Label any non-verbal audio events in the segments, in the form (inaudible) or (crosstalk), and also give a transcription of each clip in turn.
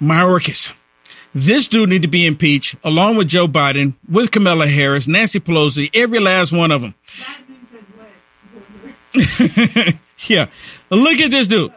Mayorkas. This dude need to be impeached along with Joe Biden, with Kamala Harris, Nancy Pelosi, every last one of them. (laughs) yeah. Look at this dude.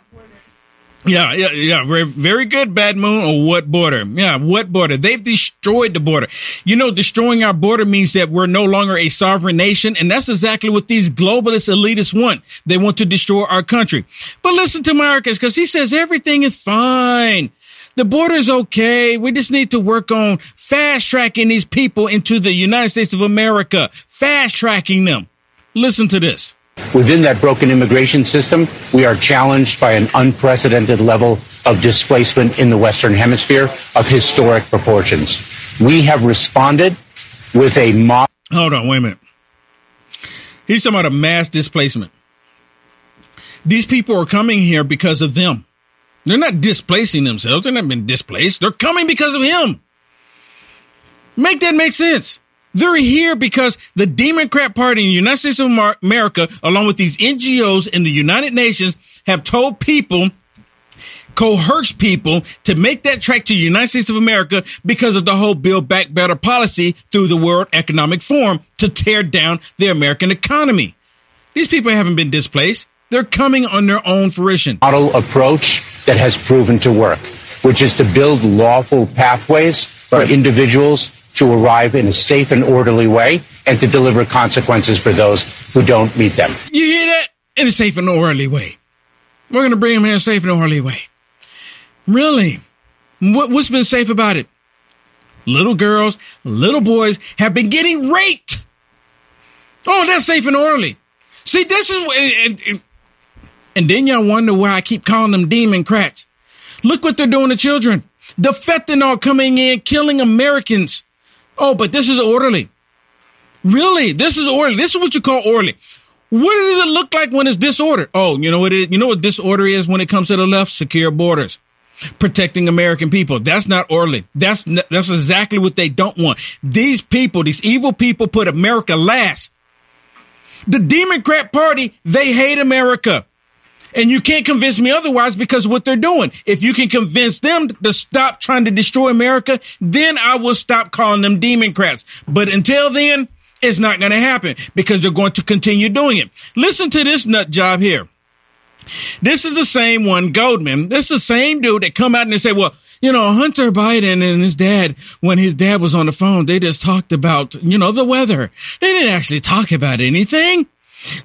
Yeah, yeah, yeah. Very, good, Bad Moon. Or what border? Yeah, what border? They've destroyed the border. You know, destroying our border means that we're no longer a sovereign nation. And that's exactly what these globalist elitists want. They want to destroy our country. But listen to Mayorkas because he says everything is fine. The border is okay. We just need to work on fast tracking these people into the United States of America, fast tracking them. Listen to this. Within that broken immigration system, we are challenged by an unprecedented level of displacement in the Western Hemisphere of historic proportions. We have responded with a mob. Hold on, wait a minute. He's talking about a mass displacement. These people are coming here because of them. They're not displacing themselves. They're not been displaced. They're coming because of him. Make that make sense. They're here because the Democrat Party in the United States of America, along with these NGOs in the United Nations, have told people, coerced people to make that trek to the United States of America because of the whole Build Back Better policy through the World Economic Forum to tear down the American economy. These people haven't been displaced. They're coming on their own fruition. Model approach that has proven to work, which is to build lawful pathways for individuals to arrive in a safe and orderly way and to deliver consequences for those who don't meet them. You hear that? In a safe and orderly way. We're going to bring them in a safe and orderly way. Really? What, what's been safe about it? Little girls, little boys have been getting raped. Oh, that's safe and orderly. See, this is, and, and, and then y'all wonder why I keep calling them Democrats. Look what they're doing to children. The fentanyl coming in, killing Americans. Oh, but this is orderly. Really? This is orderly. This is what you call orderly. What does it look like when it's disorder? Oh, you know what it? You know what disorder is when it comes to the left? Secure borders. Protecting American people. That's not orderly. That's, that's exactly what they don't want. These people, these evil people put America last. The Democrat Party, they hate America. And you can't convince me otherwise because what they're doing. If you can convince them to stop trying to destroy America, then I will stop calling them Democrats. But until then, it's not going to happen because they're going to continue doing it. Listen to this nut job here. This is the same one, Goldman. This is the same dude that come out and they say, well, you know, Hunter Biden and his dad, when his dad was on the phone, they just talked about, you know, the weather. They didn't actually talk about anything.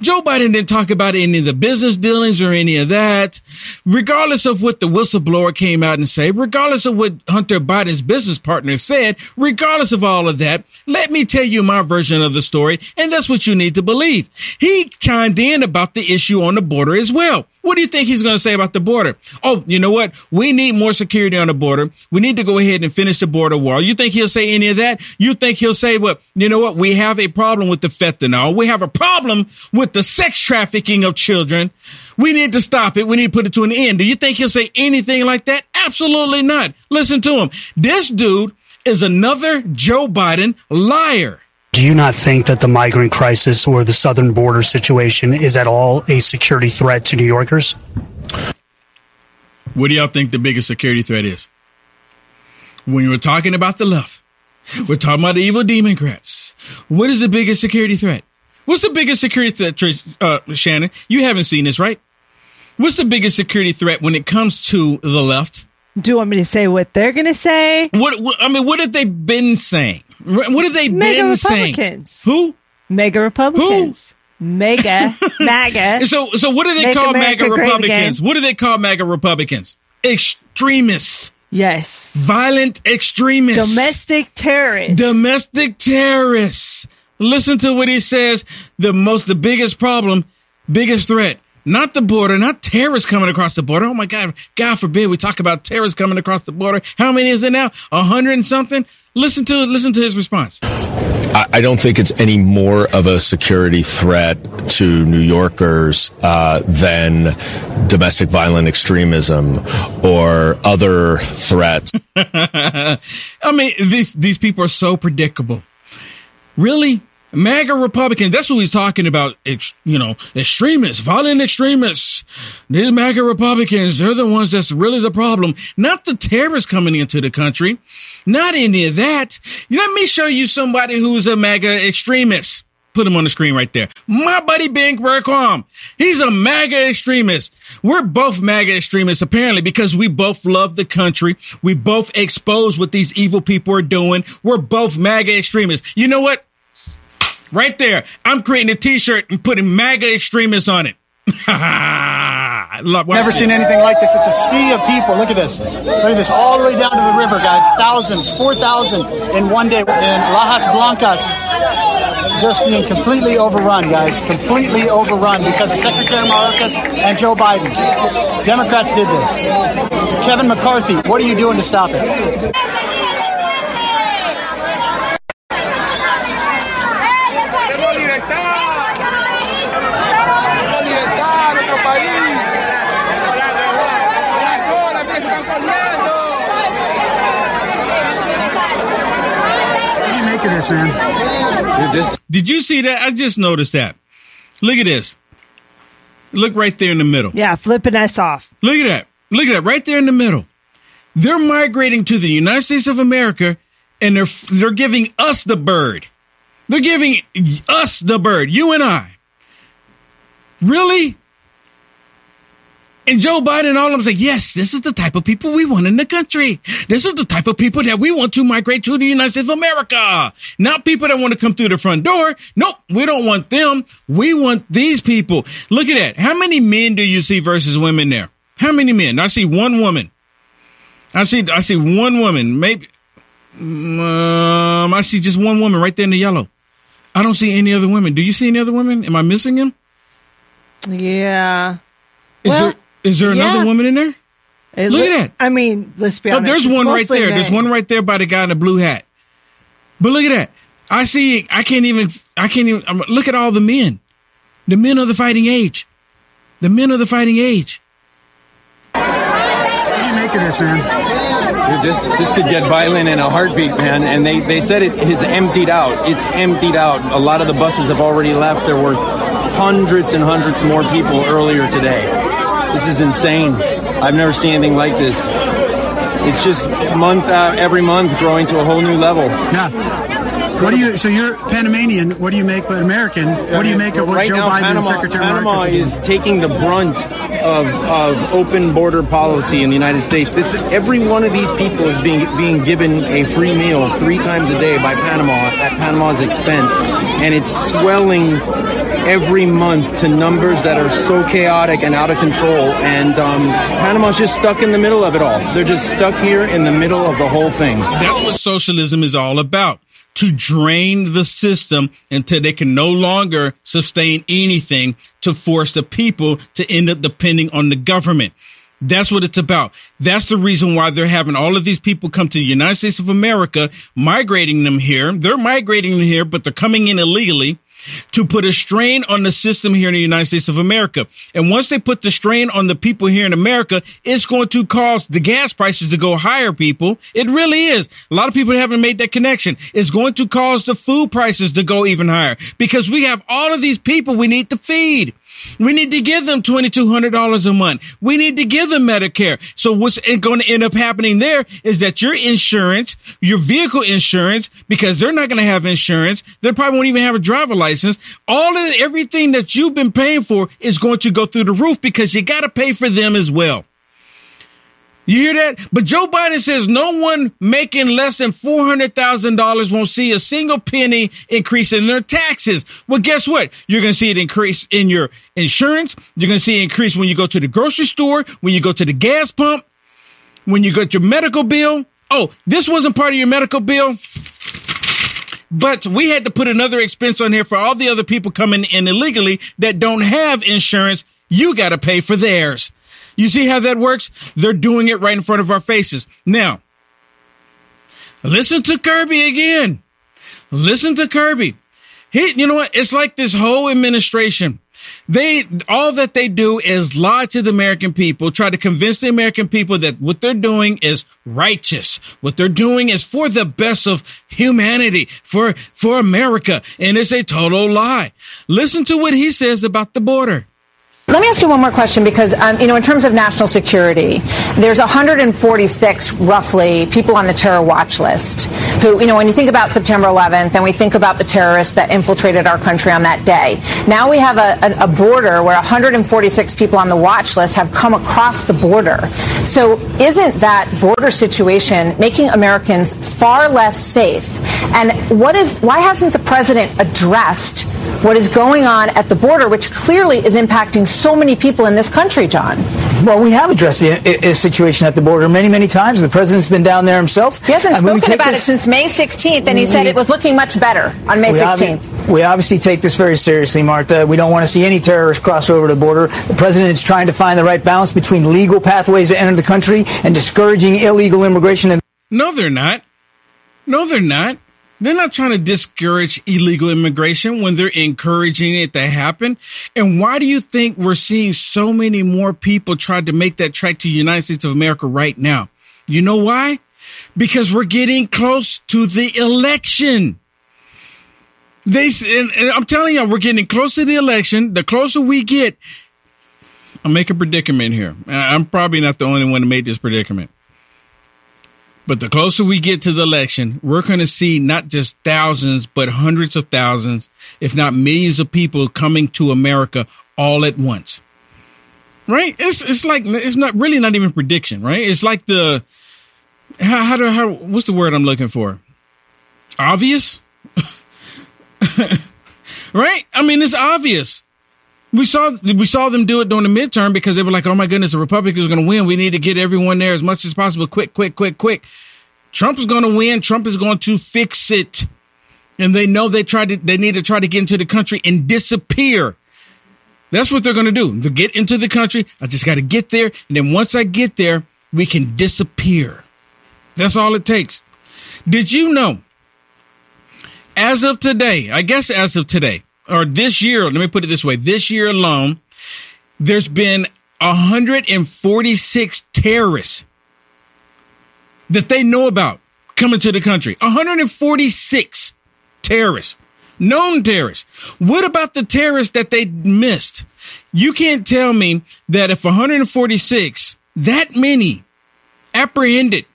Joe Biden didn't talk about any of the business dealings or any of that. Regardless of what the whistleblower came out and said, regardless of what Hunter Biden's business partner said, regardless of all of that, let me tell you my version of the story, and that's what you need to believe. He chimed in about the issue on the border as well. What do you think he's going to say about the border? Oh, you know what? We need more security on the border. We need to go ahead and finish the border wall. You think he'll say any of that? You think he'll say, well, you know what? We have a problem with the fentanyl. We have a problem with the sex trafficking of children. We need to stop it. We need to put it to an end. Do you think he'll say anything like that? Absolutely not. Listen to him. This dude is another Joe Biden liar. Do you not think that the migrant crisis or the southern border situation is at all a security threat to New Yorkers? What do y'all think the biggest security threat is? When we're talking about the left, we're talking about the evil Democrats. What is the biggest security threat? What's the biggest security threat, uh, Shannon? You haven't seen this, right? What's the biggest security threat when it comes to the left? Do you want me to say what they're going to say? What, what, I mean, what have they been saying? What have they Mega been Republicans. saying? Who? Mega Republicans. Who? Mega, (laughs) MAGA. So, so what do they Make call America MAGA Republicans? What do they call MAGA Republicans? Extremists. Yes. Violent extremists. Domestic terrorists. Domestic terrorists. Listen to what he says. The most, the biggest problem, biggest threat not the border, not terrorists coming across the border. Oh my God, God forbid we talk about terrorists coming across the border. How many is it now? A hundred and something? Listen to listen to his response. I don't think it's any more of a security threat to New Yorkers uh, than domestic violent extremism or other threats. (laughs) I mean, these these people are so predictable. Really, MAGA Republicans, that's what he's talking about. Ex, you know, extremists, violent extremists. These MAGA Republicans, they're the ones that's really the problem. Not the terrorists coming into the country. Not any of that. Let me show you somebody who's a MAGA extremist. Put him on the screen right there. My buddy Ben Bergquam. He's a MAGA extremist. We're both MAGA extremists apparently because we both love the country. We both expose what these evil people are doing. We're both MAGA extremists. You know what? Right there. I'm creating a t-shirt and putting MAGA extremists on it. (laughs) Never seen anything like this. It's a sea of people. Look at this. Look at this. All the way down to the river, guys. Thousands, 4,000 in one day in Lajas Blancas. Just being completely overrun, guys. Completely overrun because of Secretary Mayorkas and Joe Biden. Democrats did this. Kevin McCarthy, what are you doing to stop it? This, man. Dude, this- Did you see that? I just noticed that. Look at this. Look right there in the middle. Yeah, flipping us off. Look at that. Look at that right there in the middle. They're migrating to the United States of America and they're they're giving us the bird. They're giving us the bird, you and I. Really? And Joe Biden and all of them say, yes, this is the type of people we want in the country. This is the type of people that we want to migrate to the United States of America. Not people that want to come through the front door. Nope, we don't want them. We want these people. Look at that. How many men do you see versus women there? How many men? I see one woman. I see, I see one woman. Maybe, um, I see just one woman right there in the yellow. I don't see any other women. Do you see any other women? Am I missing them? Yeah. Is well, there is there another yeah. woman in there? It Look at that. I mean, let's be honest. Oh, there's one right there. Men. There's one right there by the guy in the blue hat. But look at that. I see. I can't even. I can't even. I'm, look at all the men. The men of the fighting age. The men of the fighting age. What do you make of this, man? Dude, this this could get violent in a heartbeat, man. And they they said it is emptied out. It's emptied out. A lot of the buses have already left. There were hundreds and hundreds more people earlier today. This is insane. I've never seen anything like this. It's just month uh, every month growing to a whole new level. Yeah. What do you? So you're Panamanian. What do you make? But American. What do you make of what right Joe now, Biden Panama, and Secretary Panama is taking the brunt of, of open border policy in the United States. This every one of these people is being being given a free meal three times a day by Panama at Panama's expense, and it's swelling every month to numbers that are so chaotic and out of control. And um, Panama's just stuck in the middle of it all. They're just stuck here in the middle of the whole thing. That's what socialism is all about. To drain the system until they can no longer sustain anything to force the people to end up depending on the government. That's what it's about. That's the reason why they're having all of these people come to the United States of America, migrating them here. They're migrating them here, but they're coming in illegally to put a strain on the system here in the United States of America. And once they put the strain on the people here in America, it's going to cause the gas prices to go higher, people. It really is. A lot of people haven't made that connection. It's going to cause the food prices to go even higher because we have all of these people we need to feed. We need to give them $2,200 a month. We need to give them Medicare. So what's going to end up happening there is that your insurance, your vehicle insurance, because they're not going to have insurance. They probably won't even have a driver license. All of everything that you've been paying for is going to go through the roof because you got to pay for them as well. You hear that? But Joe Biden says no one making less than $400,000 won't see a single penny increase in their taxes. Well, guess what? You're going to see it increase in your insurance. You're going to see it increase when you go to the grocery store, when you go to the gas pump, when you get your medical bill. Oh, this wasn't part of your medical bill. But we had to put another expense on here for all the other people coming in illegally that don't have insurance. You got to pay for theirs. You see how that works? They're doing it right in front of our faces. Now, listen to Kirby again. Listen to Kirby. He, you know what? It's like this whole administration. They all that they do is lie to the American people, try to convince the American people that what they're doing is righteous. What they're doing is for the best of humanity, for for America, and it's a total lie. Listen to what he says about the border. Let me ask you one more question because, um, you know, in terms of national security, there's 146 roughly people on the terror watch list who, you know, when you think about September 11th and we think about the terrorists that infiltrated our country on that day, now we have a, a, a border where 146 people on the watch list have come across the border. So isn't that border situation making Americans far less safe? And what is, why hasn't the president addressed what is going on at the border, which clearly is impacting so many people in this country, John. Well, we have addressed the situation at the border many, many times. The president's been down there himself. He hasn't spoken about this, it since May 16th, and he we, said it was looking much better on May 16th. Obvi- we obviously take this very seriously, Martha. We don't want to see any terrorists cross over the border. The president is trying to find the right balance between legal pathways to enter the country and discouraging illegal immigration. And- No, they're not. No, they're not. They're not trying to discourage illegal immigration when they're encouraging it to happen. And why do you think we're seeing so many more people try to make that trek to the United States of America right now? You know why? Because we're getting close to the election. They, and, and I'm telling you, we're getting close to the election. The closer we get, I'll make a predicament here. I'm probably not the only one who made this predicament. But the closer we get to the election, we're going to see not just thousands, but hundreds of thousands, if not millions of people coming to America all at once. Right? It's it's like it's not really not even prediction, right? It's like the how how do how what's the word I'm looking for? Obvious? (laughs) right? I mean, it's obvious. We saw we saw them do it during the midterm because they were like, "Oh my goodness, the Republicans are going to win. We need to get everyone there as much as possible. Quick, quick, quick, quick." Trump is going to win. Trump is going to fix it, and they know they tried to. They need to try to get into the country and disappear. That's what they're going to do. They get into the country. I just got to get there, and then once I get there, we can disappear. That's all it takes. Did you know? As of today, I guess as of today, or this year, let me put it this way this year alone, there's been 146 terrorists that they know about coming to the country. 146 terrorists, known terrorists. What about the terrorists that they missed? You can't tell me that if 146, that many apprehended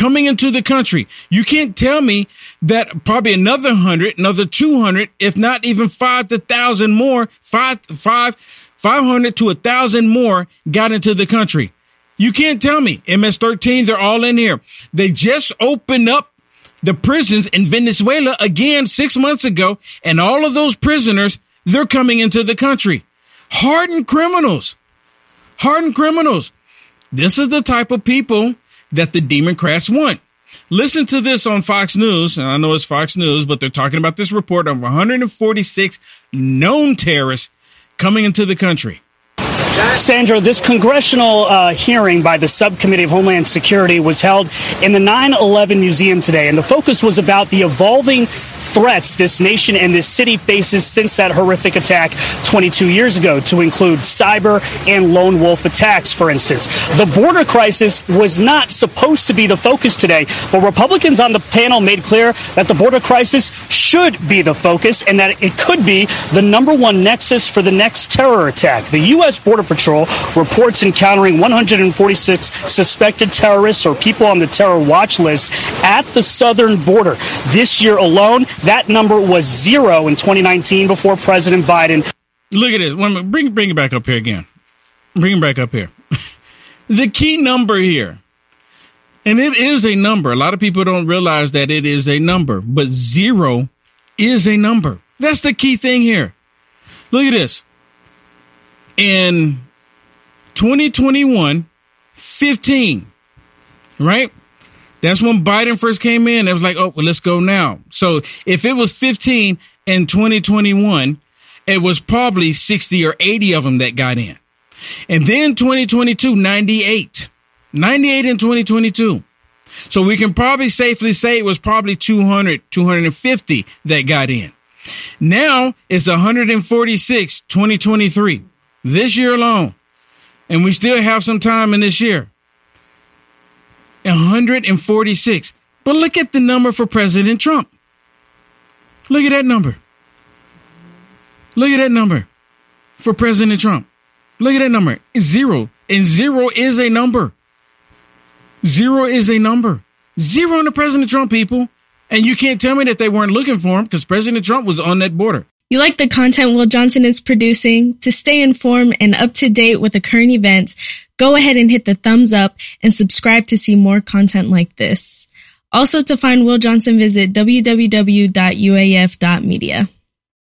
coming into the country. You can't tell me that probably another hundred, another 200, if not even five to thousand more, five, five, 500 to a thousand more got into the country. You can't tell me MS 13, they're all in here. They just opened up the prisons in Venezuela again six months ago, and all of those prisoners, they're coming into the country. Hardened criminals. Hardened criminals. This is the type of people that the Democrats want. Listen to this on Fox News. And I know it's Fox News, but they're talking about this report of 146 known terrorists coming into the country. Sandra, this congressional uh, hearing by the Subcommittee of Homeland Security was held in the 9 11 Museum today, and the focus was about the evolving threats this nation and this city faces since that horrific attack 22 years ago, to include cyber and lone wolf attacks, for instance. The border crisis was not supposed to be the focus today, but Republicans on the panel made clear that the border crisis should be the focus and that it could be the number one nexus for the next terror attack. The U.S. Border Patrol reports encountering 146 suspected terrorists or people on the terror watch list at the southern border. This year alone, that number was zero in 2019 before President Biden. Look at this. Bring, bring it back up here again. Bring it back up here. (laughs) the key number here, and it is a number. A lot of people don't realize that it is a number, but zero is a number. That's the key thing here. Look at this. In 2021, 15, right? That's when Biden first came in. It was like, oh, well, let's go now. So if it was 15 in 2021, it was probably 60 or 80 of them that got in. And then 2022, 98. 98 in 2022. So we can probably safely say it was probably 200, 250 that got in. Now it's 146, 2023, this year alone. And we still have some time in this year. 146. But look at the number for President Trump. Look at that number. Look at that number for President Trump. Look at that number. Zero. And zero is a number. Zero is a number. Zero on the President Trump people. And you can't tell me that they weren't looking for him because President Trump was on that border. You like the content Will Johnson is producing? To stay informed and up to date with the current events, go ahead and hit the thumbs up and subscribe to see more content like this. Also, to find Will Johnson, visit www.uaf.media.